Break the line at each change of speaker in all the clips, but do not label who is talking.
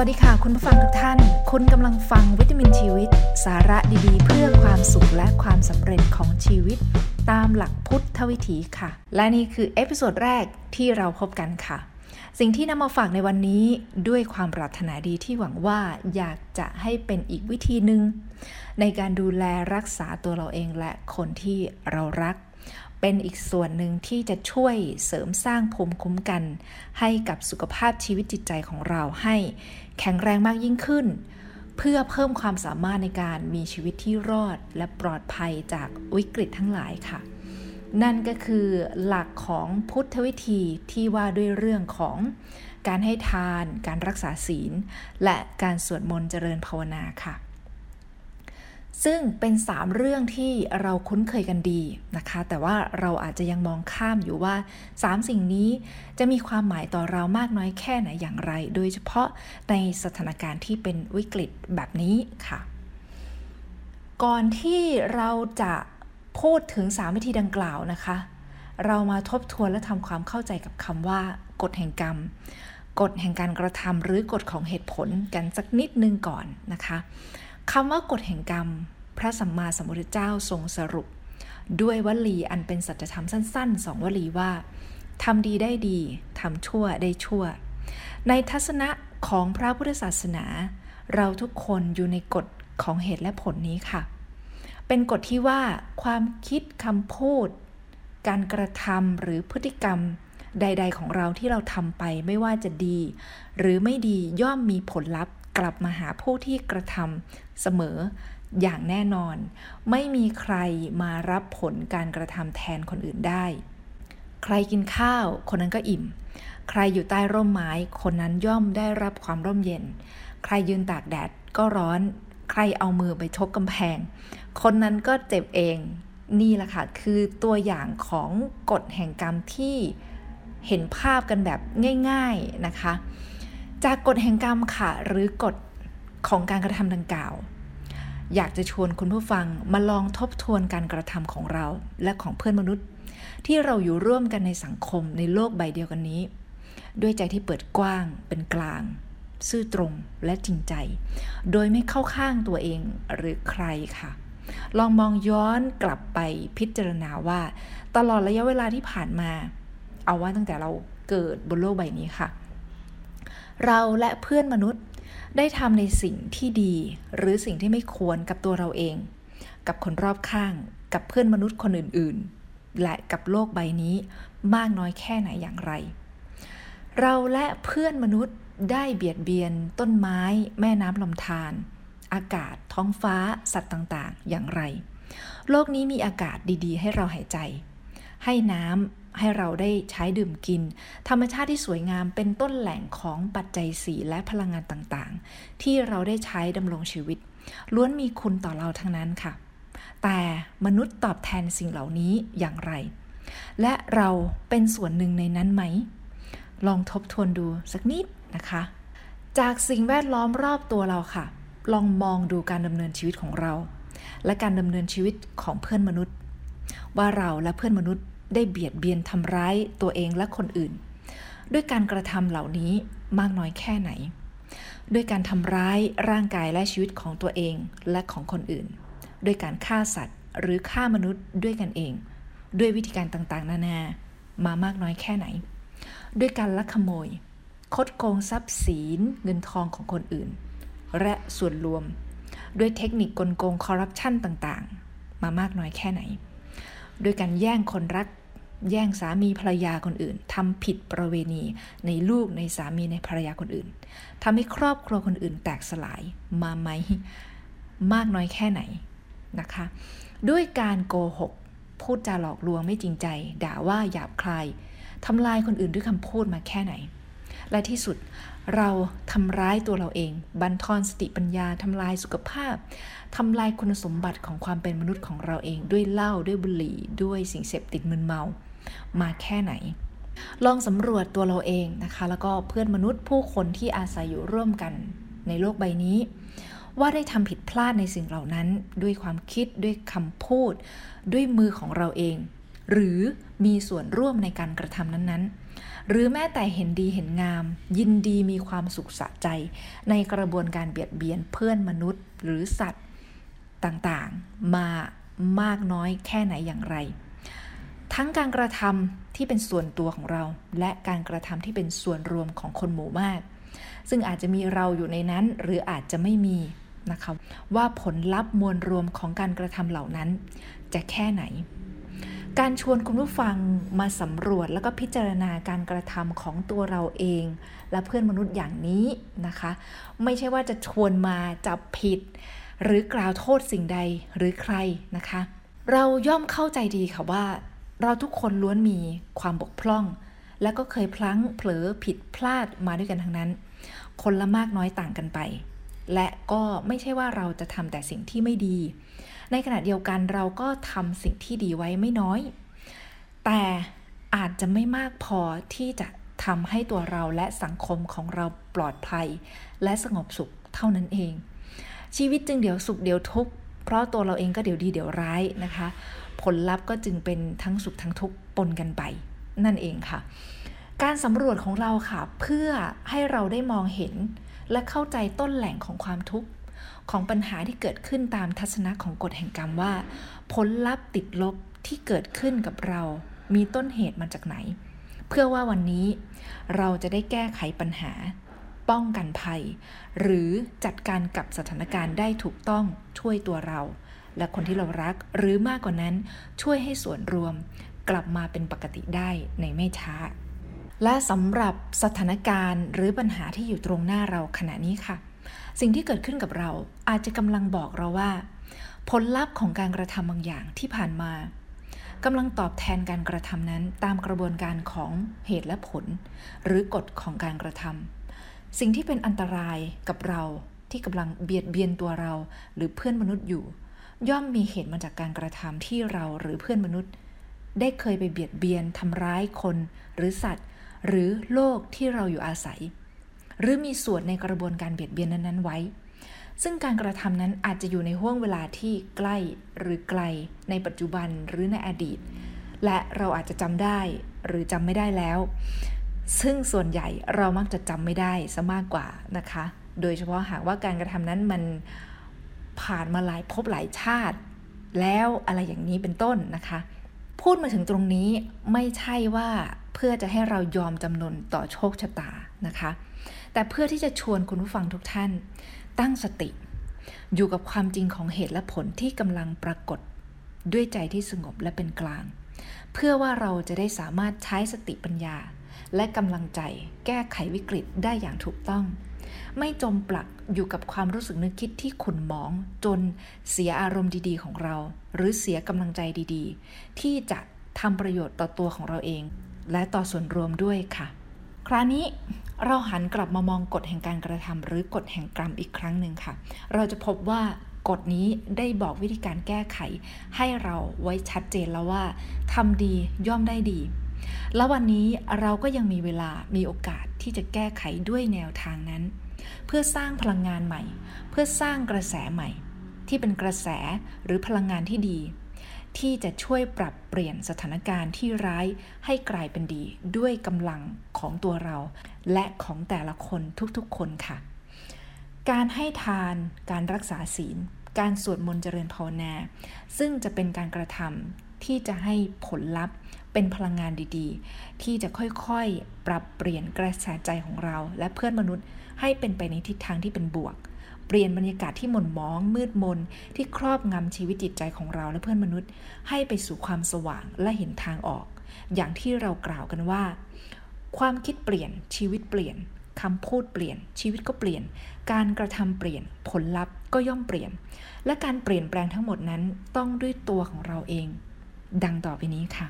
สวัสดีค่ะ คุณผู้ฟังทุกท่าน คุณกำลังฟังวิตามินชีวิต สาระดีๆ เพื่อความสุขและความสำเร็จของชีวิต ตามหลักพุทธวิถีค่ะ และนี่คือ episode แรกที่เราพบกันค่ะ สิ่งที่นำมาฝากในวันนี้ด้วยความปรารถนาดีที่หวังว่าอยากจะให้เป็นอีกวิธีหนึ่งในการดูแลรักษาตัวเราเองและคนที่เรารัก เป็นอีกส่วนหนึ่งที่จะช่วยเสริมสร้างภูมิคุ้มกัน ให้กับสุขภาพชีวิตจิตใจของเราให้ แข็งแรงมากยิ่งขึ้น เพื่อเพิ่มความสามารถในการมีชีวิตที่รอดและปลอดภัยจากวิกฤตทั้งหลายค่ะ นั่นก็คือหลักของพุทธวิธีที่ว่าด้วยเรื่องของการให้ทาน การรักษาศีล และการสวดมนต์เจริญภาวนาค่ะ ซึ่งเป็น 3 เรื่องที่เราคุ้นเคยกันดีนะคะ แต่ว่าเราอาจจะยังมองข้ามอยู่ว่า 3 สิ่งนี้จะมีความหมายต่อเรามากน้อยแค่ไหนอย่างไร โดยเฉพาะในสถานการณ์ที่เป็นวิกฤตแบบนี้ค่ะ ก่อนที่เราจะพูดถึง 3 วิธีดังกล่าวนะคะ เรามาทบทวนและทำความเข้าใจกับคำว่ากฎแห่งกรรมกฎแห่งการกระทำหรือกฎของเหตุผลกันสักนิดนึงก่อนนะคะ คำว่ากฎแห่งกรรม พระสัมมาสัมพุทธเจ้าทรงสรุป ด้วยวลีอันเป็นสัจธรรมสั้นๆสองวลีว่าทำดีได้ดีทำชั่วได้ชั่ว ในทัศนะของพระพุทธศาสนา เราทุกคนอยู่ในกฎของเหตุและผลนี้ค่ะ เป็นกฎที่ว่าความคิดคำพูด การกระทำหรือพฤติกรรมใด ๆ ของเราที่เราทำไปไม่ว่าจะดี หรือไม่ดีย่อมมีผลลัพธ์ กลับมาหาผู้ที่กระทำเสมออย่างแน่นอน ไม่มีใครมารับผลการกระทำแทนคนอื่นได้ ใครกินข้าว คนนั้นก็อิ่ม ใครอยู่ใต้ร่มไม้ คนนั้นย่อมได้รับความร่มเย็น ใครยืนตากแดดก็ร้อน ใครเอามือไปทบกำแพง คนนั้นก็เจ็บเอง นี่แหละค่ะ คือตัวอย่างของกฎแห่งกรรมที่เห็นภาพกันแบบง่าย ๆนะคะ จากกฎแห่งกรรมค่ะ หรือกฎของการกระทำดังกล่าว อยากจะชวนคุณผู้ฟังมาลองทบทวนการกระทำของเราและของเพื่อนมนุษย์ ที่เราอยู่ร่วมกันในสังคมในโลกใบเดียวกันนี้ ด้วยใจที่เปิดกว้างเป็นกลาง ซื่อตรงและจริงใจ โดยไม่เข้าข้างตัวเองหรือใครค่ะ ลองมองย้อนกลับไปพิจารณาว่า ตลอดระยะเวลาที่ผ่านมา เอาว่าตั้งแต่เราเกิดบนโลกใบนี้ค่ะ เราและเพื่อนมนุษย์ได้ทำในสิ่งที่ดี หรือสิ่งที่ไม่ควรกับตัวเราเอง กับคนรอบข้าง กับเพื่อนมนุษย์คนอื่นๆ และกับโลกใบนี้มากน้อยแค่ไหนอย่างไร เราและเพื่อนมนุษย์ได้เบียดเบียน ต้นไม้ แม่น้ำลำธารอากาศ ท้องฟ้า สัตว์ต่างๆ อย่างไร โลกนี้มีอากาศดีๆ ให้เราหายใจ ให้น้ำ ให้เราได้ใช้ดื่มกิน ธรรมชาติที่สวยงามเป็นต้นแหล่งของปัจจัยสีและพลังงานต่างๆ ที่เราได้ใช้ดำรงชีวิต ล้วนมีคุณต่อเราทั้งนั้นค่ะ แต่มนุษย์ตอบแทนสิ่งเหล่านี้อย่างไร และเราเป็นส่วนหนึ่งในนั้นไหม ลองทบทวนดูสักนิดนะคะ จากสิ่งแวดล้อมรอบตัวเราค่ะ ลองมองดูการดำเนินชีวิตของเรา และการดำเนินชีวิตของเพื่อนมนุษย์ ว่าเราและเพื่อนมนุษย์ ได้เบียดเบียนทำร้ายตัวเองและคนอื่น ด้วยการกระทำเหล่านี้มากน้อยแค่ไหน ด้วยการทำร้ายร่างกายและชีวิตของตัวเองและของคนอื่น ด้วยการฆ่าสัตว์หรือฆ่ามนุษย์ด้วยกันเอง ด้วยวิธีการต่างๆ นานามามากน้อยแค่ไหน ด้วยการลักขโมย คดโกงทรัพย์สินเงินทองของคนอื่น และส่วนรวม ด้วยเทคนิคกลโกงคอร์รัปชันต่างๆ มามากน้อยแค่ไหน ด้วยการแย่งคนรัก แย่งสามีภรรยาคนอื่นทำผิดประเวณีในลูกในสามีในภรรยาคนอื่นทำให้ครอบครัวคนอื่นแตกสลายมาไหมมากน้อยแค่ไหนนะคะ ด้วยการโกหก พูดจาหลอกลวงไม่จริงใจ ด่าว่าหยาบคลายทำลายคนอื่นด้วยคำพูดมาแค่ไหน และที่สุด เราทำร้ายตัวเราเอง บันทอนสติปัญญาทำลายสุขภาพทำลายคุณสมบัติของความเป็นมนุษย์ของเราเอง ด้วยเหล้าด้วยบุหรี่ด้วยสิ่งเสพติดมึนเมา มาแค่ไหน ลองสำรวจตัวเราเองนะคะ แล้วก็เพื่อนมนุษย์ผู้คนที่อาศัยอยู่ร่วมกันในโลกใบนี้ ว่าได้ทำผิดพลาดในสิ่งเหล่านั้น ด้วยความคิดด้วยคำพูด ด้วยมือของเราเอง หรือมีส่วนร่วมในการกระทำนั้นๆ หรือแม้แต่เห็นดีเห็นงาม ยินดีมีความสุขสะใจ ในกระบวนการเบียดเบียนเพื่อนมนุษย์หรือสัตว์ต่างๆ มามากน้อยแค่ไหนอย่างไร ทั้งการกระทำที่เป็นส่วนตัวของเรา และการกระทำที่เป็นส่วนรวมของคนหมู่มาก ซึ่งอาจจะมีเราอยู่ในนั้นหรืออาจจะไม่มีนะคะว่าผลลัพธ์มวลรวมของการกระทำเหล่านั้น จะแค่ไหน การชวนคุณผู้ฟังมาสำรวจแล้วก็พิจารณาการกระทำของตัวเราเอง และเพื่อนมนุษย์อย่างนี้นะคะ ไม่ใช่ว่าจะชวนมาจับผิด หรือกล่าวโทษสิ่งใดหรือใครนะคะ เราย่อมเข้าใจดีค่ะว่า เราทุกคนล้วนมีความบกพร่อง และก็เคยพลั้งเผลอผิดพลาดมาด้วยกันทั้งนั้น คนละมากน้อยต่างกันไป และก็ไม่ใช่ว่าเราจะทำแต่สิ่งที่ไม่ดี ในขณะเดียวกันเราก็ทำสิ่งที่ดีไว้ไม่น้อย แต่อาจจะไม่มากพอที่จะทำให้ตัวเราและสังคมของเราปลอดภัย และสงบสุขเท่านั้นเอง ชีวิตจึงเดี๋ยวสุขเดี๋ยวทุกข์เพราะตัวเราเองก็เดี๋ยวดีเดี๋ยวร้ายนะคะ ผลลัพธ์ก็จึงเป็นทั้งสุขทั้งทุกข์ปนกันไป นั่นเองค่ะ การสำรวจของเราค่ะ เพื่อให้เราได้มองเห็น และเข้าใจต้นแหล่งของความทุกข์ของปัญหาที่เกิดขึ้นตามทัศนะของกฎแห่งกรรมว่า ผลลัพธ์ติดลบที่เกิดขึ้นกับเรา มีต้นเหตุมาจากไหน เพื่อว่าวันนี้เราจะได้แก้ไขปัญหา ป้องกันภัย หรือจัดการกับสถานการณ์ได้ถูกต้องช่วยตัวเรา และคนที่เรารักหรือมากกว่านั้นช่วยให้ส่วนรวม กลับมาเป็นปกติได้ในไม่ช้า และสำหรับสถานการณ์หรือปัญหาที่อยู่ตรงหน้าเราขณะนี้ค่ะ สิ่งที่เกิดขึ้นกับเราอาจจะกำลังบอกเราว่า ผลลัพธ์ของการกระทำบางอย่างที่ผ่านมากำลังตอบแทนการกระทำนั้นตามกระบวนการของเหตุและผล หรือกฎของการกระทำสิ่งที่เป็นอันตรายกับเราที่กำลังเบียดเบียนตัวเรา หรือเพื่อนมนุษย์อยู่ ย่อมมีเหตุมาจากการกระทำที่เราหรือเพื่อนมนุษย์ ได้เคยไปเบียดเบียนทำร้ายคนหรือสัตว์ หรือโลกที่เราอยู่อาศัย หรือมีส่วนในกระบวนการเบียดเบียนนั้นๆไว้ ซึ่งการกระทำนั้นอาจจะอยู่ในห่วงเวลาที่ใกล้หรือไกล ในปัจจุบันหรือในอดีต และเราอาจจะจำได้หรือจำไม่ได้แล้ว ซึ่งส่วนใหญ่เรามักจะจำไม่ได้ซะมากกว่านะคะ โดยเฉพาะหากว่าการกระทำนั้นมันผ่านมาหลายภพหลายชาติ แล้วอะไรอย่างนี้เป็นต้นนะคะ พูดมาถึงตรงนี้ไม่ใช่ว่าเพื่อจะให้เรายอมจำนนต่อโชคชะตานะคะ แต่เพื่อที่จะชวนคุณผู้ฟังทุกท่าน ตั้งสติ อยู่กับความจริงของเหตุและผลที่กำลังปรากฏ ด้วยใจที่สงบและเป็นกลาง เพื่อว่าเราจะได้สามารถใช้สติปัญญา และกำลังใจแก้ไขวิกฤตได้อย่างถูกต้อง ไม่จมปลักอยู่กับความรู้สึกนึกคิดที่ขุ่นหมอง จนเสียอารมณ์ดีๆของเรา หรือเสียกำลังใจดีๆ ที่จะทำประโยชน์ต่อตัวของเราเอง และต่อส่วนรวมด้วยค่ะ คราวนี้เราหันกลับมามองกฎแห่งการกระทำหรือกฎแห่งกรรมอีกครั้งหนึ่งค่ะ เราจะพบว่ากฎนี้ได้บอกวิธีการแก้ไข ให้เราไว้ชัดเจนแล้วว่าทำดีย่อมได้ดี แล้ววันนี้เราก็ยังมีเวลามีโอกาสที่จะแก้ไขด้วยแนวทางนั้น เพื่อสร้างพลังงานใหม่ เพื่อสร้างกระแสใหม่ ที่เป็นกระแสหรือพลังงานที่ดี ที่จะช่วยปรับเปลี่ยนสถานการณ์ที่ร้ายให้กลายเป็นดีด้วยกำลังของตัวเรา และของแต่ละคนทุกๆคนค่ะ การให้ทานการรักษาศีลการสวดมนต์เจริญภาวนา ซึ่งจะเป็นการกระทำ ที่จะให้ผลลัพธ์เป็นพลังงานดีๆ ที่จะค่อยๆ ปรับเปลี่ยนกระแสใจของเรา และเพื่อนมนุษย์ให้เป็นไปในทิศทางที่เป็นบวก เปลี่ยนบรรยากาศที่หม่นมอง มืดมน ที่ครอบงำชีวิตจิตใจของเราและเพื่อนมนุษย์ ให้ไปสู่ความสว่างและเห็นทางออก อย่างที่เรากล่าวกันว่า ความคิดเปลี่ยนชีวิตเปลี่ยนคำพูดเปลี่ยน ชีวิตก็เปลี่ยน การกระทำเปลี่ยน ผลลัพธ์ก็ย่อมเปลี่ยน และการเปลี่ยนแปลงทั้งหมดนั้นต้องด้วยตัวของเราเอง ดังต่อไปนี้ค่ะ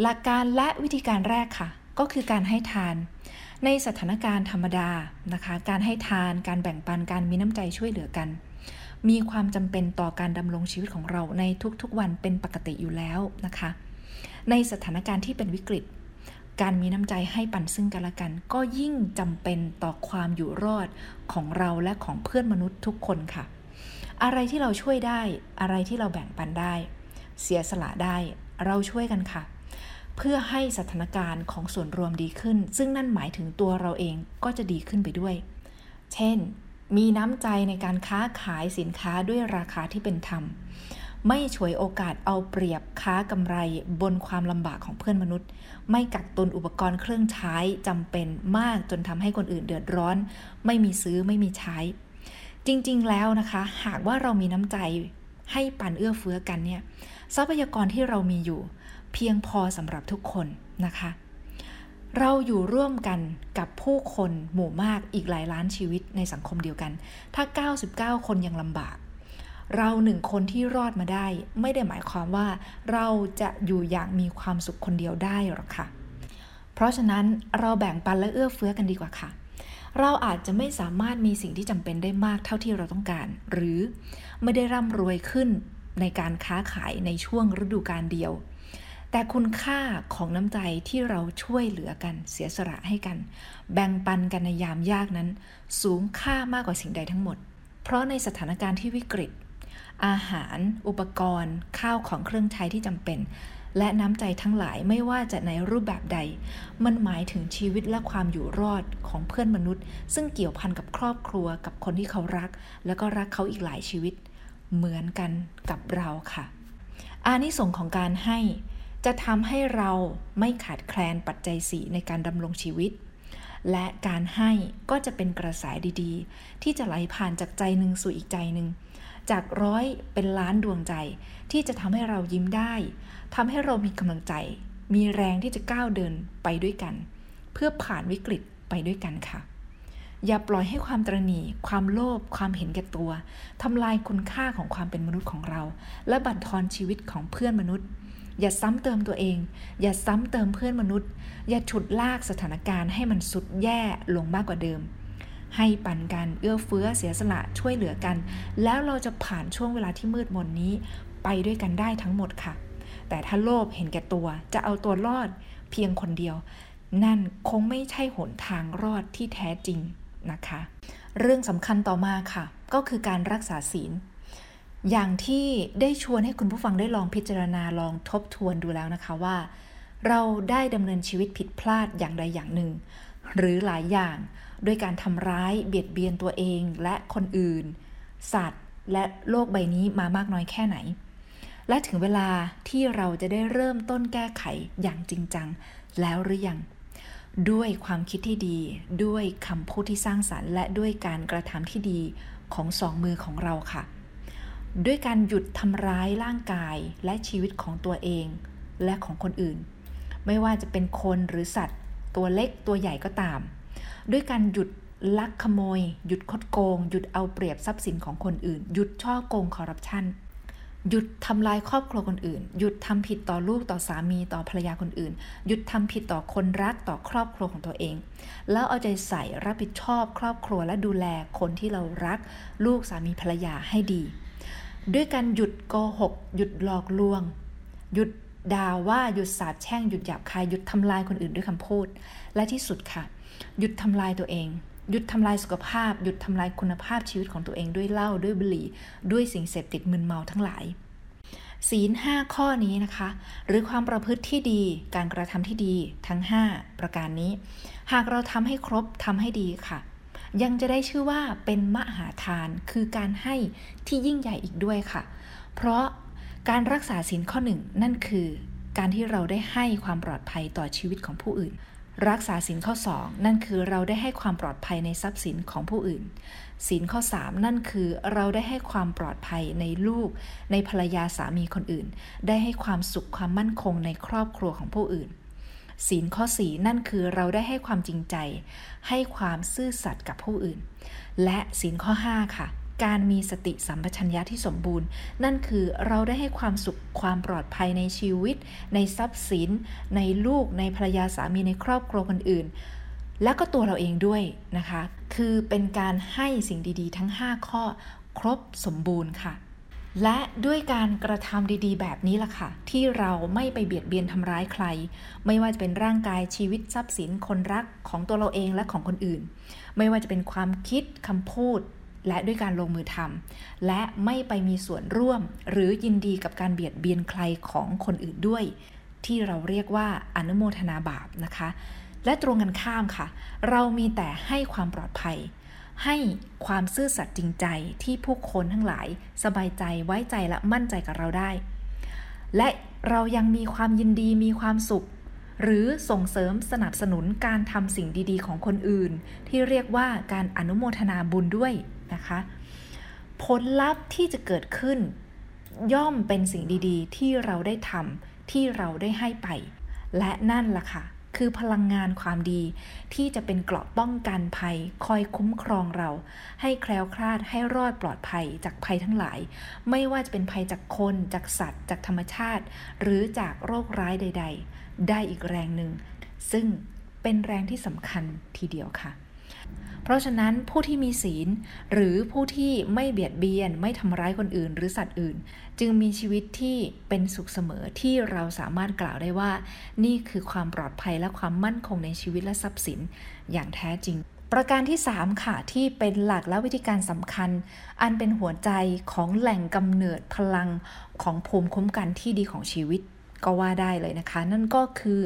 หลักการและวิธีการแรกค่ะ ก็คือการให้ทาน ในสถานการณ์ธรรมดานะคะ การให้ทานการแบ่งปันการมีน้ำใจช่วยเหลือกัน มีความจำเป็นต่อการดำรงชีวิตของเราในทุกๆวันเป็นปกติอยู่แล้วนะคะ ในสถานการณ์ที่เป็นวิกฤต การมีน้ำใจให้ปันซึ่งกันและกัน ก็ยิ่งจำเป็นต่อความอยู่รอดของเราและของเพื่อนมนุษย์ทุกคนค่ะ อะไรที่เราช่วยได้อะไรที่เราแบ่งปันได้ เสียสละได้ เราช่วยกันค่ะ เพื่อให้สถานการณ์ของส่วนรวมดีขึ้น ซึ่งนั่นหมายถึงตัวเราเองก็จะดีขึ้นไปด้วย เช่น มีน้ำใจในการค้าขายสินค้าด้วยราคาที่เป็นธรรม ไม่ฉวยโอกาสเอาเปรียบค้ากำไรบนความลำบากของเพื่อนมนุษย์ ไม่กักตุนอุปกรณ์เครื่องใช้จำเป็นมากจนทำให้คนอื่นเดือดร้อน ไม่มีซื้อไม่มีใช้ จริงๆแล้วนะคะ หากว่าเรามีน้ำใจให้ปันเอื้อเฟื้อกันเนี่ย ทรัพยากรที่เรามีอยู่ เพียงพอสำหรับทุกคนนะคะ เราอยู่ร่วมกันกับผู้คนหมู่มากอีกหลายล้านชีวิตในสังคมเดียวกัน ถ้า 99 คนยังลำบาก เราหนึ่งคนที่รอดมาได้ ไม่ได้หมายความว่า เราจะอยู่อย่างมีความสุขคนเดียวได้หรอกค่ะ เพราะฉะนั้นเราแบ่งปันและเอื้อเฟื้อกันดีกว่าค่ะเราอาจจะไม่สามารถมีสิ่งที่จำเป็นได้มากเท่าที่เราต้องการ หรือไม่ได้ร่ำรวยขึ้น ในการค้าขายในช่วงฤดูกาลเดียว แต่คุณค่าของน้ำใจที่เราช่วยเหลือกันเสียสละให้กัน แบ่งปันกันในยามยากนั้น สูงค่ามากกว่าสิ่งใดทั้งหมด เพราะในสถานการณ์ที่วิกฤต อาหาร อุปกรณ์ ข้าวของเครื่องใช้ที่จำเป็น และน้ำใจทั้งหลายไม่ว่าจะในรูปแบบใด มันหมายถึงชีวิตและความอยู่รอดของเพื่อนมนุษย์ ซึ่งเกี่ยวพันกับครอบครัวกับคนที่เขารัก แล้วก็รักเขาอีกหลายชีวิต เหมือนกันกับเราค่ะ อานิสงส์ของการให้จะทำให้เราไม่ขาดแคลนปัจจัยสีในการดำรงชีวิต และการให้ก็จะเป็นกระแสดีๆ ที่จะไหลผ่านจากใจหนึ่งสู่อีกใจหนึ่ง จากร้อยเป็นล้านดวงใจที่จะทำให้เรายิ้มได้ทำให้เรามีกำลังใจ มีแรงที่จะก้าวเดินไปด้วยกัน เพื่อผ่านวิกฤตไปด้วยกันค่ะ อย่าปล่อยให้ความตรณีความโลภความเห็นแก่ตัวทำลายคุณค่าของความเป็นมนุษย์ของเรา และบั่นทอนชีวิตของเพื่อนมนุษย์ อย่าซ้ำเติมตัวเอง อย่าซ้ำเติมเพื่อนมนุษย์ อย่าฉุดลากสถานการณ์ให้มันสุดแย่ลงมากกว่าเดิม ให้ปันกันเอื้อเฟื้อเสียสละช่วยเหลือกัน แล้วเราจะผ่านช่วงเวลาที่มืดมนนี้ ไปด้วยกันได้ทั้งหมดค่ะ แต่ถ้าโลภเห็นแก่ตัวจะเอาตัวรอดเพียงคนเดียว นั่นคงไม่ใช่หนทางรอดที่แท้จริง นะคะ เรื่องสำคัญต่อมาค่ะ ก็คือการรักษาศีล อย่างที่ได้ชวนให้คุณผู้ฟังได้ลองพิจารณาลองทบทวนดูแล้วนะคะว่า เราได้ดำเนินชีวิตผิดพลาดอย่างใดอย่างหนึ่ง หรือหลายอย่างด้วยการทำร้ายเบียดเบียนตัวเองและคนอื่น สัตว์และโลกใบนี้มามากน้อยแค่ไหน และถึงเวลาที่เราจะได้เริ่มต้นแก้ไขอย่างจริงจังแล้วหรือยัง ด้วยความคิดที่ดี ด้วยคำพูดที่สร้างสารรค์ และด้วยการกระทำที่ดีของสองมือของเราค่ะ ด้วยการหยุดทำร้ายร่างกายและชีวิตของตัวเองและของคนอื่น ไม่ว่าจะเป็นคนหรือสัตว์ ตัวเล็กตัวใหญ่ก็ตาม ด้วยการหยุดลักขโมย หยุดคดโกง หยุดเอาเปรียบทรัพย์สินของคนอื่น หยุดช่อโกงคอร์รัปชัน หยุดทำลายครอบครัวคนอื่น หยุดทำผิดต่อลูกต่อสามีต่อภรรยาคนอื่น หยุดทำผิดต่อคนรักต่อครอบครัวของตัวเอง แล้วเอาใจใส่รับผิดชอบครอบครัวและดูแลคนที่เรารัก ลูกสามีภรรยาให้ดี ด้วยการหยุดโกหก หยุดหลอกลวง หยุดด่าว่าหยุดสาบแช่งหยุดหยาบคายหยุดทำลายคนอื่นด้วยคำพูด และที่สุดค่ะ หยุดทำลายตัวเอง หยุดทำลายสุขภาพ หยุดทำลายคุณภาพชีวิตของตัวเองด้วยเหล้าด้วยบุหรี่ ด้วยสิ่งเสพติดมึนเมาทั้งหลายศีลห้าข้อนี้นะคะ หรือความประพฤติที่ดี การกระทำที่ดีทั้ง 5 ประการนี้ หากเราทำให้ครบทำให้ดีค่ะ ยังจะได้ชื่อว่าเป็นมหาทานคือการให้ที่ยิ่งใหญ่อีกด้วยค่ะ เพราะการรักษาศีลข้อหนึ่งนั่นคือ การที่เราได้ให้ความปลอดภัยต่อชีวิตของผู้อื่น รักษาศีลข้อ 2 นั่นคือเราได้ให้ความปลอดภัยในทรัพย์สินของผู้อื่นศีลข้อ 3 นั่นคือเราได้ให้ความปลอดภัยในลูก ในภรรยาสามีคนอื่น ได้ให้ความสุขความมั่นคงในครอบครัวของผู้อื่นศีลข้อสีนั่นคือเราได้ให้ความจริงใจ ให้ความซื่อสัตย์กับผู้อื่น และศีลข้อ 5 ค่ะ การมีสติสัมปชัญญะที่สมบูรณ์ นั่นคือเราได้ให้ความสุขความปลอดภัยในชีวิต ในทรัพย์สิน ในลูกในภรรยาสามีในครอบครัวคนอื่น และก็ตัวเราเองด้วยนะคะ คือเป็นการให้สิ่งดีๆ ทั้ง 5 ข้อครบสมบูรณ์ค่ะและด้วยการกระทำดีๆ แบบนี้ล่ะค่ะ ที่เราไม่ไปเบียดเบียนทำร้ายใคร ไม่ว่าจะเป็นร่างกายชีวิตทรัพย์สินคนรักของตัวเราเองและของคนอื่น ไม่ว่าจะเป็นความคิดคำพูด และด้วยการลงมือทำและไม่ไปมีส่วนร่วม หรือยินดีกับการเบียดเบียนใครของคนอื่นด้วย ที่เราเรียกว่าอนุโมทนาบาปนะคะ และตรงกันข้ามค่ะ เรามีแต่ให้ความปลอดภัย ให้ความซื่อสัตย์จริงใจที่ผู้คนทั้งหลาย สบายใจไว้ใจและมั่นใจกับเราได้ และเรายังมีความยินดีมีความสุขหรือส่งเสริมสนับสนุนการทำสิ่งดีๆ ของคนอื่น ที่เรียกว่าการอนุโมทนาบุญด้วย นะคะ ผลลัพธ์ที่จะเกิดขึ้น ย่อมเป็นสิ่งดีๆ ที่เราได้ทำที่เราได้ให้ไป และนั่นล่ะค่ะ คือพลังงานความดี ที่จะเป็นเกราะป้องกันภัย คอยคุ้มครองเรา ให้แคล้วคลาดให้รอดปลอดภัยจากภัยทั้งหลาย ไม่ว่าจะเป็นภัยจากคนจากสัตว์ จากธรรมชาติ หรือจากโรคร้ายใด ๆ ได้อีกแรงหนึ่งซึ่งเป็นแรงที่สำคัญทีเดียวค่ะ เพราะฉะนั้นผู้ที่มีศีล หรือผู้ที่ไม่เบียดเบียน ไม่ทำร้ายคนอื่น หรือสัตว์อื่น จึงมีชีวิตที่เป็นสุขเสมอที่เราสามารถกล่าวได้ว่า นี่คือความปลอดภัยและความมั่นคงในชีวิตและทรัพย์สินอย่างแท้จริง ประการที่ 3 ค่ะ ที่เป็นหลักและวิธีการสำคัญ อันเป็นหัวใจของแหล่งกำเนิดพลังของภูมิคุ้มกันที่ดีของชีวิตก็ว่าได้เลยนะคะ นั่นก็คือ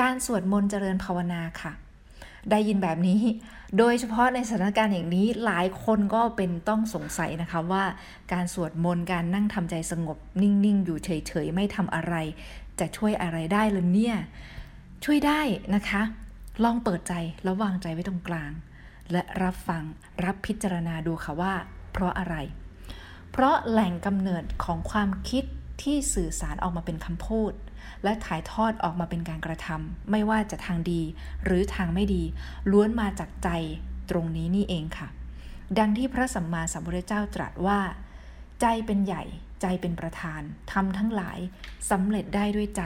การสวดมนต์เจริญภาวนาค่ะ ได้ยินแบบนี้ โดยเฉพาะในสถานการณ์อย่างนี้หลายคนก็เป็นต้องสงสัยนะคะว่าการสวดมนต์การนั่งทำใจสงบนิ่ง ๆ อยู่เฉย ๆ ไม่ทำอะไร จะช่วยอะไรได้หรือเนี่ย ช่วยได้นะคะ ลองเปิดใจแล้ววางใจไว้ตรงกลาง และรับฟังรับพิจารณาดูค่ะว่า เพราะอะไร เพราะแหล่งกำเนิดของความคิด ที่สื่อสารออกมาเป็นคำพูด และถ่ายทอดออกมาเป็นการกระทำไม่ว่าจะทางดีหรือทางไม่ดี ล้วนมาจากใจตรงนี้นี่เองค่ะ ดังที่พระสัมมาสัมพุทธเจ้าตรัสว่า ใจเป็นใหญ่ ใจเป็นประธานทำทั้งหลายสำเร็จได้ด้วยใจ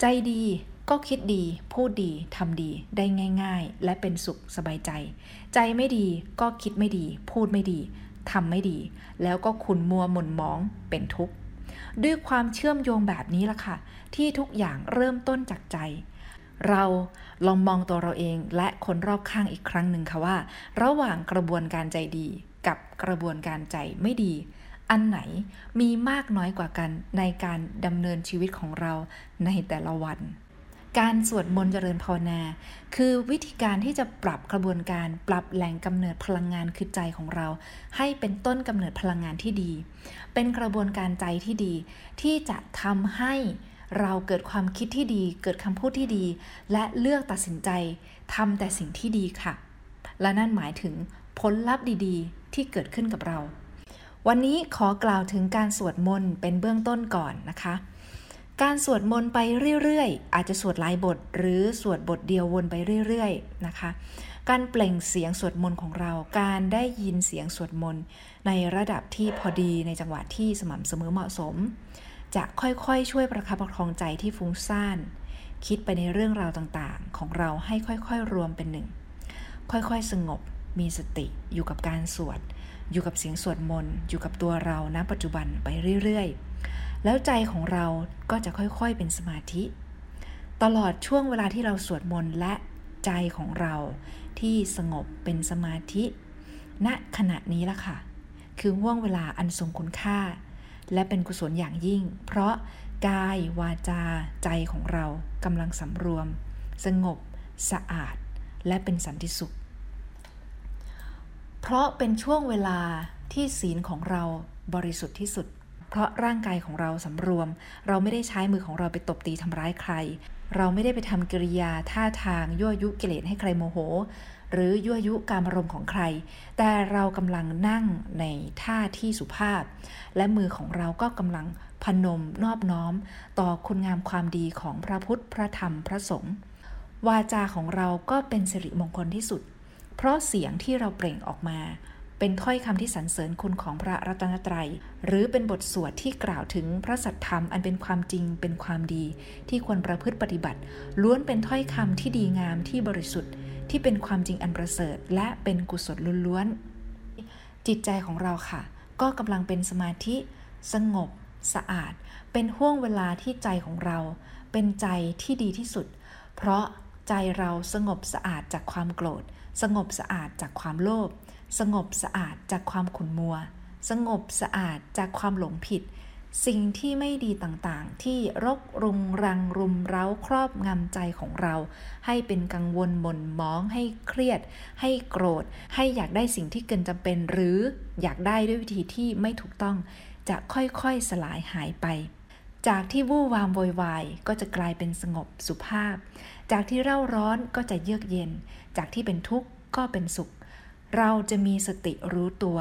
ใจดีก็คิดดีพูดดีทำดีได้ง่าย ๆ และเป็นสุขสบายใจ ใจไม่ดีก็คิดไม่ดี พูดไม่ดีทำไม่ดี แล้วก็ขุนมัวหม่นมองเป็นทุกข์ ด้วยความเชื่อมโยงแบบนี้ล่ะค่ะ ที่ทุกอย่างเริ่มต้นจากใจ เราลองมองตัวเราเองและคนรอบข้างอีกครั้งหนึ่งค่ะว่า ระหว่างกระบวนการใจดีกับกระบวนการใจไม่ดี อันไหนมีมากน้อยกว่ากันในการดำเนินชีวิตของเราในแต่ละวัน การสวดมนต์เจริญภาวนา คือวิธีการที่จะปรับกระบวนการปรับแหล่งกำเนิดพลังงานคือใจของเรา ให้เป็นต้นกำเนิดพลังงานที่ดี เป็นกระบวนการใจที่ดี ที่จะทำให้เราเกิดความคิดที่ดี เกิดคำพูดที่ดี และเลือกตัดสินใจทำแต่สิ่งที่ดีค่ะ และนั่นหมายถึงผลลัพธ์ดีๆ ที่เกิดขึ้นกับเรา วันนี้ขอกล่าวถึงการสวดมนต์เป็นเบื้องต้นก่อนนะคะ การสวดมนต์ไปเรื่อยๆ อาจจะสวดหลายบท หรือสวดบทเดียววนไปเรื่อยๆนะคะ การเปล่งเสียงสวดมนต์ของเรา การได้ยินเสียงสวดมนต์ในระดับที่พอดีในจังหวะที่สม่ำเสมอเหมาะสม จะค่อยๆ ช่วยประคับประคองใจที่ฟุ้งซ่าน คิดไปในเรื่องราวต่างๆ ของเราให้ค่อยๆ รวมเป็นหนึ่ง ค่อยๆ สงบ มีสติ อยู่กับการสวด อยู่กับเสียงสวดมนต์ อยู่กับตัวเราณปัจจุบันไปเรื่อยๆ แล้วใจของเราก็จะค่อยๆเป็นสมาธิ ตลอดช่วงเวลาที่เราสวดมนต์และใจของเราที่สงบเป็นสมาธิณขณะนี้ละค่ะ คือห่วงเวลาอันทรงคุณค่า และเป็นกุศลอย่างยิ่ง เพราะกายวาจาใจของเรากำลังสำรวม สงบ สะอาด และเป็นสันติสุข เพราะเป็นช่วงเวลาที่ศีลของเราบริสุทธิ์ที่สุด เพราะร่างกายของเราสำรวม เราไม่ได้ใช้มือของเราไปตบตีทำร้ายใคร เราไม่ได้ไปทำกิริยาท่าทางยั่วยุกิเลสให้ใครโมโห หรือยั่วยุการอารมณ์ของใคร แต่เรากำลังนั่งในท่าที่สุภาพ และมือของเราก็กำลังพนมนอบน้อม ต่อคุณงามความดีของพระพุทธพระธรรมพระสงฆ์วาจาของเราก็เป็นสิริมงคลที่สุด เพราะเสียงที่เราเปล่งออกมา เป็นถ้อยคำที่สรรเสริญคุณของพระรัตนตรยัย หรือเป็นบทสวดที่กล่าวถึงพระสัทธรรมอันเป็นความจริงเป็นความดี ที่ควรประพฤติปฏิบัติ ล้วนเป็นถ้อยคำที่ดีงามที่บริสุทธิ์ ที่เป็นความจริงอันประเสริฐ และเป็นกุศลล้วนๆจิตใจของเราค่ะ ก็กำลังเป็นสมาธิสงบ สะอาด เป็นห่วงเวลาที่ใจของเรา เป็นใจที่ดีที่สุด เพราะใจเราสงบสะอาดจากความโกรธ สงบสะอาดจากความโลภ สงบสะอาดจากความขุ่นมัว สงบสะอาดจากความหลงผิด สิ่งที่ไม่ดีต่างๆ ที่รกรุงรังรุมเร้าครอบงำใจของเรา ให้เป็นกังวลหม่นมอง ให้เครียด ให้โกรธ ให้อยากได้สิ่งที่เกินจำเป็น หรืออยากได้ด้วยวิธีที่ไม่ถูกต้อง จะค่อยๆสลายหายไปจากที่วู่วามโวยวายก็จะกลายเป็นสงบสุภาพ จากที่เร่าร้อนก็จะเยือกเย็น จากที่เป็นทุกข์ก็เป็นสุข เราจะมีสติรู้ตัว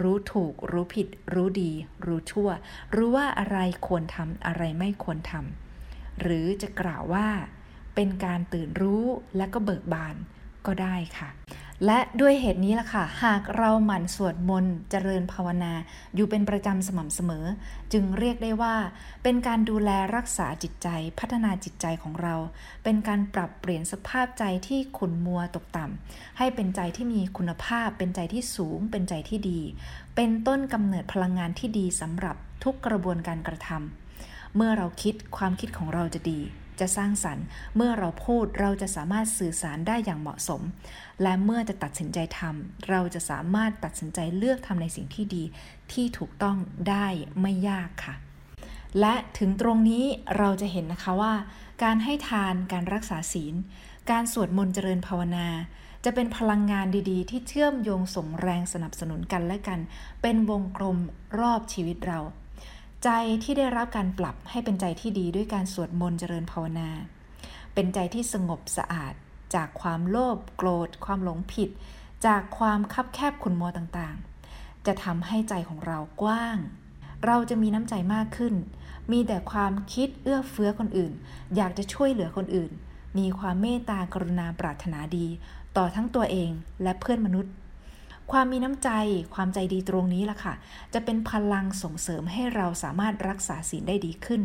รู้ถูก รู้ผิด รู้ดี รู้ชั่ว รู้ว่าอะไรควรทำอะไรไม่ควรทำหรือจะกล่าวว่า เป็นการตื่นรู้และก็เบิกบาน ก็ได้ค่ะ และด้วยเหตุนี้ล่ะค่ะ หากเราหมั่นสวดมนต์เจริญภาวนา อยู่เป็นประจำสม่ำเสมอ จึงเรียกได้ว่า เป็นการดูแลรักษาจิตใจ พัฒนาจิตใจของเรา เป็นการปรับเปลี่ยนสภาพใจที่ขุ่นมัวตกต่ำให้เป็นใจที่มีคุณภาพ เป็นใจที่สูง เป็นใจที่ดี เป็นต้นกำเนิดพลังงานที่ดีสำหรับทุกกระบวนการกระทำเมื่อเราคิดความคิดของเราจะดี จะสร้างสรรค์ เมื่อเราพูดเราจะสามารถสื่อสารได้อย่างเหมาะสม และเมื่อจะตัดสินใจทำเราจะสามารถตัดสินใจเลือกทำในสิ่งที่ดีที่ถูกต้องได้ไม่ยากค่ะ และถึงตรงนี้เราจะเห็นนะคะว่า การให้ทานการรักษาศีล การสวดมนต์เจริญภาวนาจะเป็นพลังงานดีๆ ที่เชื่อมโยงส่งแรงสนับสนุนกันและกัน เป็นวงกลมรอบชีวิตเรา ใจที่ได้รับการปรับให้เป็นใจที่ดีด้วยการสวดมนต์เจริญภาวนา เป็นใจที่สงบสะอาด จากความโลภโกรธ ความหลงผิด จากความคับแคบขุนมัวต่างๆ จะทำให้ใจของเรากว้าง เราจะมีน้ำใจมากขึ้น มีแต่ความคิดเอื้อเฟื้อคนอื่น อยากจะช่วยเหลือคนอื่น มีความเมตตากรุณาปรารถนาดี ต่อทั้งตัวเองและเพื่อนมนุษย์ ความมีน้ำใจ ความใจดีตรงนี้ล่ะค่ะ จะเป็นพลังส่งเสริมให้เราสามารถรักษาศีลได้ดีขึ้น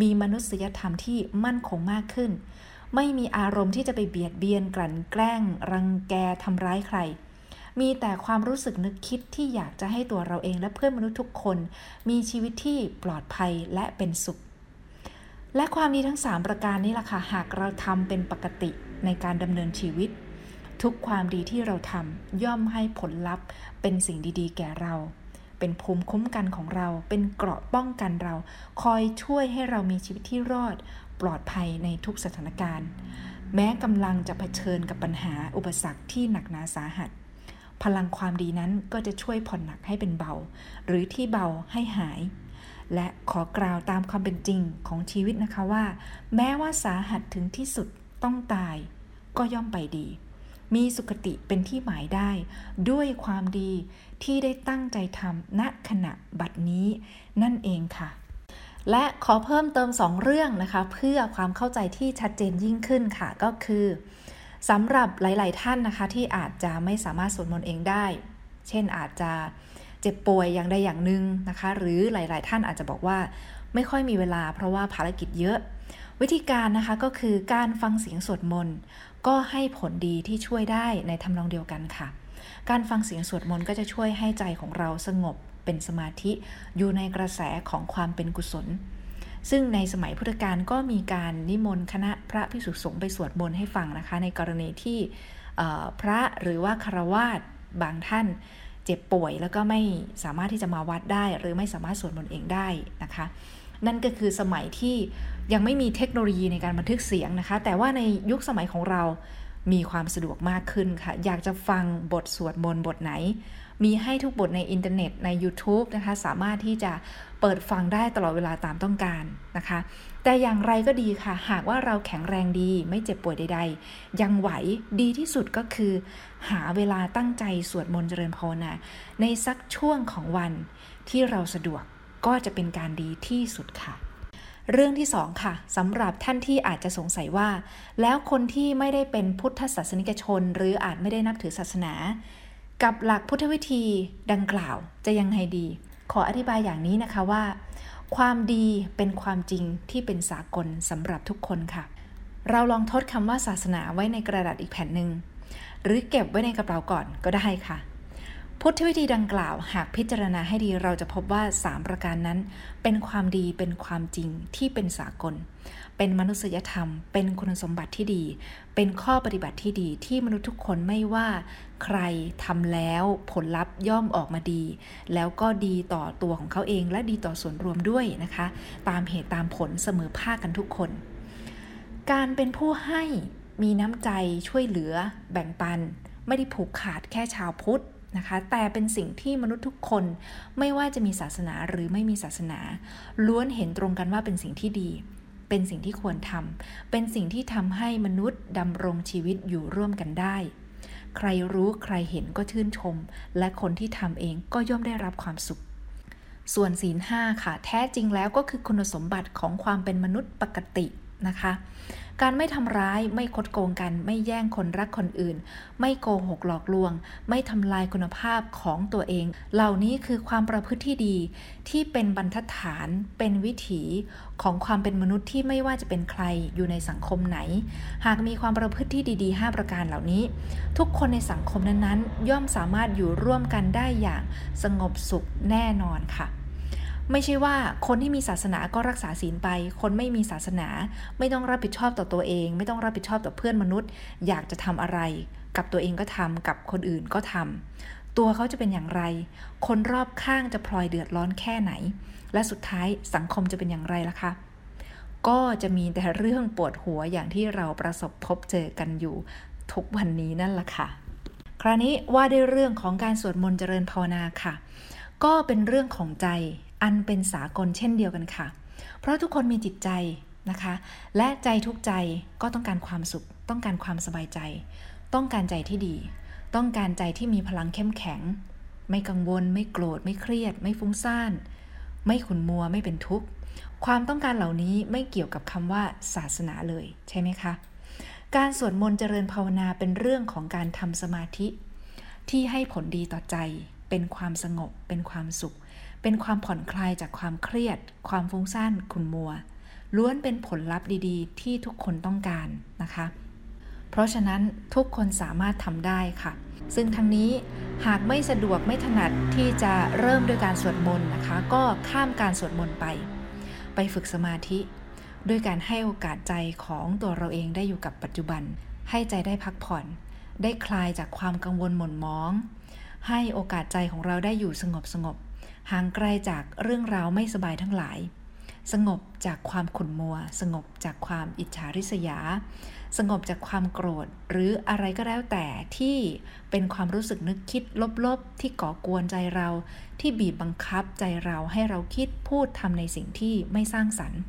มีมนุษยธรรมที่มั่นคงมากขึ้น ไม่มีอารมณ์ที่จะไปเบียดเบียนกลั่นแกล้ง รังแกทำร้ายใคร มีแต่ความรู้สึกนึกคิดที่อยากจะให้ตัวเราเองและเพื่อนมนุษย์ทุกคน มีชีวิตที่ปลอดภัยและเป็นสุข และความดีทั้ง 3 ประการนี้ล่ะค่ะ หากเราทำเป็นปกติในการดำเนินชีวิต ทุกความดีที่เราทำย่อมให้ผลลัพธ์ เป็นสิ่งดีๆ แก่เรา เป็นภูมิคุ้มกันของเรา เป็นเกราะป้องกันเรา คอยช่วยให้เรามีชีวิตที่รอด ปลอดภัยในทุกสถานการณ์ แม้กำลังจะเผชิญกับปัญหาอุปสรรคที่หนักหนาสาหัส พลังความดีนั้นก็จะช่วยผ่อนหนักให้เป็นเบา หรือที่เบาให้หายและขอกล่าวตามความเป็นจริงของชีวิตนะคะว่า แม้ว่าสาหัสถึงที่สุดต้องตาย ก็ย่อมไปดี มีสุขติเป็นที่หมายได้ ด้วยความดีที่ได้ตั้งใจทำณขณะบัดนี้นั่นเองค่ะ และขอเพิ่มเติมสองเรื่องนะคะ เพื่อความเข้าใจที่ชัดเจนยิ่งขึ้นค่ะก็คือสำหรับหลาย ๆ ท่านนะคะที่อาจจะไม่สามารถสวดมนต์เองได้ เช่นอาจจะเจ็บป่วยอย่างใดอย่างหนึ่งนะคะ หรือหลาย ๆ ท่านอาจจะบอกว่าไม่ค่อยมีเวลาเพราะว่าภารกิจเยอะ วิธีการนะคะก็คือการฟังเสียงสวดมนต์ ก็ให้ผลดีที่ช่วยได้ในทำนองเดียวกันค่ะ การฟังเสียงสวดมนต์ก็จะช่วยให้ใจของเราสงบเป็นสมาธิอยู่ในกระแสของความเป็นกุศล ซึ่งในสมัยพุทธกาลก็มีการนิมนต์คณะพระภิกษุสงฆ์ไปสวดมนต์ให้ฟังนะคะ ในกรณีที่พระหรือว่าคารวาสบางท่านเจ็บป่วยแล้วก็ไม่สามารถที่จะมาวัดได้ หรือไม่สามารถสวดมนต์เองได้นะคะ นั่นก็คือสมัยที่ยังไม่มีเทคโนโลยีในการบันทึกเสียงนะคะ แต่ว่าในยุคสมัยของเรามีความสะดวกมากขึ้นค่ะ อยากจะฟังบทสวดมนต์บทไหน มีให้ทุกบทในอินเทอร์เน็ตใน YouTube นะคะ สามารถที่จะเปิดฟังได้ตลอดเวลาตามต้องการนะคะ แต่อย่างไรก็ดีค่ะ หากว่าเราแข็งแรงดี ไม่เจ็บป่วยใดๆ ยังไหวดีที่สุดก็คือ หาเวลาตั้งใจสวดมนต์เจริญภาวนาในสักช่วงของวันที่เราสะดวก ก็จะเป็นการดีที่สุดค่ะ เรื่องที่สองค่ะสำหรับท่านที่อาจจะสงสัยว่า แล้วคนที่ไม่ได้เป็นพุทธศาสนิกชน หรืออาจไม่ได้นับถือศาสนา กับหลักพุทธวิธีดังกล่าวจะยังไงดี ขออธิบายอย่างนี้นะคะว่า ความดีเป็นความจริงที่เป็นสากลสำหรับทุกคนค่ะ เราลองทดคำว่าศาสนาไว้ในกระดาษอีกแผ่นหนึ่งหรือเก็บไว้ในกระเป๋าก่อนก็ได้ค่ะ พุทธวิธีดังกล่าวหากพิจารณาให้ดีเราจะพบว่า 3 ประการนั้น เป็นความดีเป็นความจริงที่เป็นสากล เป็นมนุษยธรรม เป็นคุณสมบัติที่ดี เป็นข้อปฏิบัติที่ดีที่มนุษย์ทุกคนไม่ว่า ใครทำแล้วผลลัพธ์ย่อมออกมาดี แล้วก็ดีต่อตัวของเขาเองและดีต่อส่วนรวมด้วยนะคะ ตามเหตุตามผลเสมอภาคกันทุกคน การเป็นผู้ให้มีน้ำใจช่วยเหลือ แบ่งปัน ไม่ได้ผูกขาดแค่ชาวพุทธ นะคะ แต่เป็นสิ่งที่มนุษย์ทุกคนไม่ว่าจะมีศาสนาหรือไม่มีศาสนา ล้วนเห็นตรงกันว่าเป็นสิ่งที่ดี เป็นสิ่งที่ควรทำเป็นสิ่งที่ทำให้มนุษย์ดำรงชีวิตอยู่ร่วมกันได้ ใครรู้ใครเห็นก็ชื่นชม และคนที่ทำเองก็ย่อมได้รับความสุขส่วนศีลห้าค่ะ แท้จริงแล้วก็คือคุณสมบัติของความเป็นมนุษย์ปกตินะคะ การไม่ทำร้ายไม่คดโกงกัน ไม่แย่งคนรักคนอื่น ไม่โกหกหลอกลวง ไม่ทำลายคุณภาพของตัวเอง เหล่านี้คือความประพฤติที่ดี ที่เป็นบรรทัดฐานเป็นวิถีของความเป็นมนุษย์ที่ไม่ว่าจะเป็นใครอยู่ในสังคมไหน หากมีความประพฤติที่ดีๆ 5 ประการเหล่านี้ ทุกคนในสังคมนั้นๆ ย่อมสามารถอยู่ร่วมกันได้อย่างสงบสุขแน่นอนค่ะ ไม่ใช่ว่าคนที่มีศาสนาก็รักษาศีลไป คนไม่มีศาสนา ไม่ต้องรับผิดชอบต่อตัวเอง ไม่ต้องรับผิดชอบต่อเพื่อนมนุษย์ อยากจะทำอะไร กับตัวเองก็ทำกับคนอื่นก็ทำตัวเขาจะเป็นอย่างไร คนรอบข้างจะพลอยเดือดร้อนแค่ไหน และสุดท้ายสังคมจะเป็นอย่างไรล่ะคะก็จะมีแต่เรื่องปวดหัวอย่างที่เราประสบพบเจอกันอยู่ทุกวันนี้นั่นแหละค่ะ คราวนี้ว่าด้วยเรื่องของการสวดมนต์เจริญภาวนาค่ะ ก็เป็นเรื่องของใจ อันเป็นสากลเช่นเดียวกันค่ะ เพราะทุกคนมีจิตใจนะคะ และใจทุกใจก็ต้องการความสุข ต้องการความสบายใจ ต้องการใจที่ดี ต้องการใจที่มีพลังเข้มแข็ง ไม่กังวล ไม่โกรธ ไม่เครียด ไม่ฟุ้งซ่าน ไม่ขุนมัว ไม่เป็นทุกข์ ความต้องการเหล่านี้ไม่เกี่ยวกับคำว่าศาสนาเลย ใช่ไหมคะ การสวดมนต์เจริญภาวนาเป็นเรื่องของการทำสมาธิ ที่ให้ผลดีต่อใจ เป็นความสงบ เป็นความสุข เป็นความผ่อนคลายจากความเครียด ความฟุ้งซ่านขุ่นมัว ล้วนเป็นผลลัพธ์ดีๆ ที่ทุกคนต้องการนะคะ เพราะฉะนั้นทุกคนสามารถทำได้ค่ะ ซึ่งทั้งนี้หากไม่สะดวกไม่ถนัดที่จะเริ่มด้วยการสวดมนต์นะคะ ก็ข้ามการสวดมนต์ไป ไปฝึกสมาธิ ด้วยการให้โอกาสใจของตัวเราเองได้อยู่กับปัจจุบัน ให้ใจได้พักผ่อน ได้คลายจากความกังวลหม่นมอง ให้โอกาสใจของเราได้อยู่สงบสงบ ห่างไกลจากเรื่องราวไม่สบายทั้งหลาย สงบจากความขุ่นมัว สงบจากความอิจฉาริษยา สงบจากความโกรธ หรืออะไรก็แล้วแต่ที่เป็นความรู้สึกนึกคิดลบๆ ที่ก่อกวนใจเรา ที่บีบบังคับใจเราให้เราคิดพูดทำในสิ่งที่ไม่สร้างสรรค์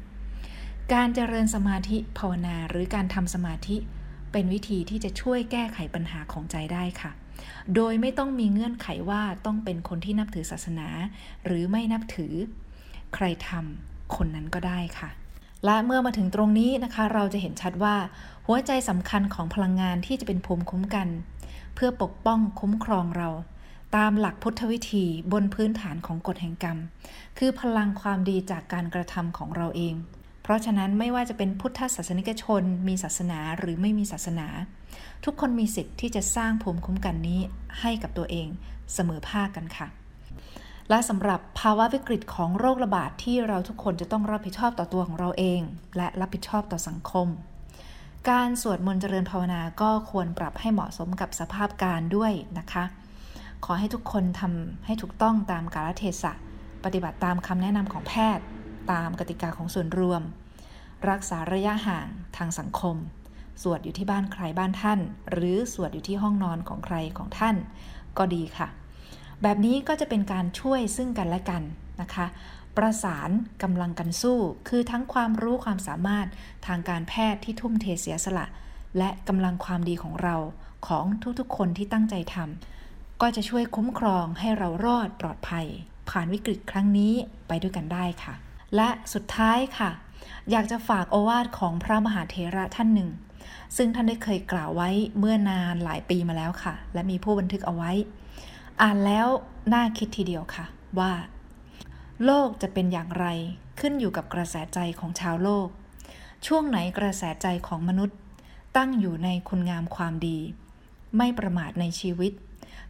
การเจริญสมาธิภาวนาหรือการทำสมาธิ เป็นวิธีที่จะช่วยแก้ไขปัญหาของใจได้ค่ะ โดยไม่ต้องมีเงื่อนไขว่าต้องเป็นคนที่นับถือศาสนา หรือไม่นับถือ ใครทำคนนั้นก็ได้ค่ะ และเมื่อมาถึงตรงนี้นะคะ เราจะเห็นชัดว่า หัวใจสำคัญของพลังงานที่จะเป็นภูมิคุ้มกัน เพื่อปกป้องคุ้มครองเรา ตามหลักพุทธวิธีบนพื้นฐานของกฎแห่งกรรม คือพลังความดีจากการกระทำของเราเอง เพราะฉะนั้นไม่ว่าจะเป็นพุทธศาสนิกชน มีศาสนาหรือไม่มีศาสนา ทุกคนมีสิทธิ์ที่จะสร้างภูมิคุ้มกันนี้ให้กับตัวเองเสมอภาคกันค่ะ และสำหรับภาวะวิกฤตของโรคระบาดทที่เราทุกคนจะต้องรับผิดชอบต่อตัวของเราเอง และรับผิดชอบต่อสังคม การสวดมนต์เจริญภาวนาก็ควรปรับให้เหมาะสมกับสภาพการด้วยนะคะ ขอให้ทุกคนทำให้ถูกต้องตามกาลเทศะ ปฏิบัติตามคำแนะนำของแพทย์ ตามกติกาของส่วนรวม รักษาระยะห่างทางสังคม สวดอยู่ที่บ้านใครบ้านท่าน หรือสวดอยู่ที่ห้องนอนของใครของท่าน ก็ดีค่ะ แบบนี้ก็จะเป็นการช่วยซึ่งกันและกันนะคะ ประสานกำลังกันสู้ คือทั้งความรู้ความสามารถทางการแพทย์ที่ทุ่มเทเสียสละ และกำลังความดีของเราของทุกๆ คนที่ตั้งใจทำก็จะช่วยคุ้มครองให้เรารอดปลอดภัย ผ่านวิกฤตครั้งนี้ไปด้วยกันได้ค่ะ และสุดท้ายค่ะ อยากจะฝากโอวาทของพระมหาเถระท่านหนึ่ง ซึ่งท่านได้เคยกล่าวไว้เมื่อนานหลายปีมาแล้วค่ะ และมีผู้บันทึกเอาไว้ อ่านแล้วน่าคิดทีเดียวค่ะ ว่า โลกจะเป็นอย่างไรขึ้นอยู่กับกระแสใจของชาวโลก ช่วงไหนกระแสใจของมนุษย์ ตั้งอยู่ในคุณงามความดี ไม่ประมาทในชีวิต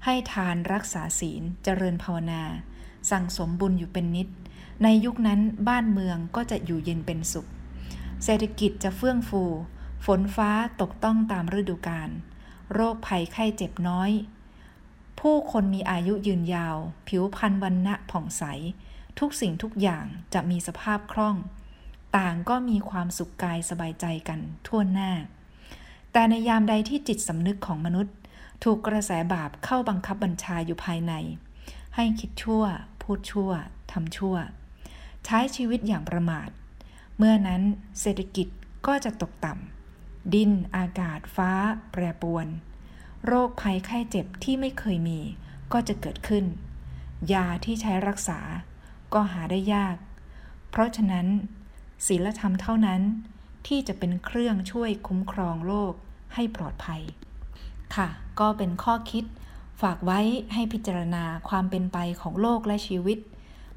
ให้ทานรักษาศีลเจริญภาวนา สั่งสมบุญอยู่เป็นนิด ในยุคนั้นบ้านเมืองก็จะอยู่เย็นเป็นสุข เศรษฐกิจจะเฟื่องฟู ฝนฟ้าตกต้องตามฤดูกาล โรคภัยไข้เจ็บน้อย ผู้คนมีอายุยืนยาว ผิวพรรณวันณะผ่องใส ทุกสิ่งทุกอย่างจะมีสภาพคล่อง ต่างก็มีความสุขกายสบายใจกันทั่วหน้า แต่ในยามใดที่จิตสำนึกของมนุษย์ ถูกกระแสบาปเข้าบังคับบัญชาอยู่ภายใน ให้คิดชั่ว พูดชั่วทำชั่ว ใช้ชีวิตอย่างประมาท เมื่อนั้นเศรษฐกิจก็จะตกต่ำ ดิน อากาศ ฟ้า แปรปรวน โรคภัยไข้เจ็บที่ไม่เคยมี ก็จะเกิดขึ้น ยาที่ใช้รักษา ก็หาได้ยาก เพราะฉะนั้นศีลธรรมเท่านั้นที่จะเป็นเครื่องช่วยคุ้มครองโลกให้ปลอดภัย ค่ะ ก็เป็นข้อคิดฝากไว้ให้พิจารณาความเป็นไปของโลกและชีวิต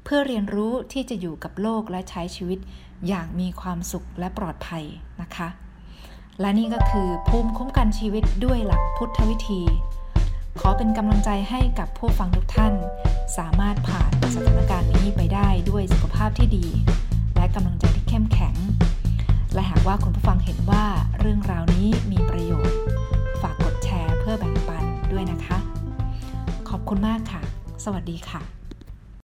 เพื่อเรียนรู้ที่จะอยู่กับโลกและใช้ชีวิตอย่างมีความสุขและปลอดภัยนะคะ และนี่ก็คือภูมิคุ้มกันชีวิตด้วยหลักพุทธวิธี ขอเป็นกำลังใจให้กับผู้ฟังทุกท่าน สามารถผ่านสถานการณ์นี้ไปได้ด้วยสุขภาพที่ดี และกำลังใจที่เข้มแข็ง และหากว่าคุณผู้ฟังเห็นว่าเรื่องราวนี้มีประโยชน์ ฝากกดแชร์เพื่อแบ่งปันด้วยนะคะ ขอบคุณมากค่ะ สวัสดีค่ะ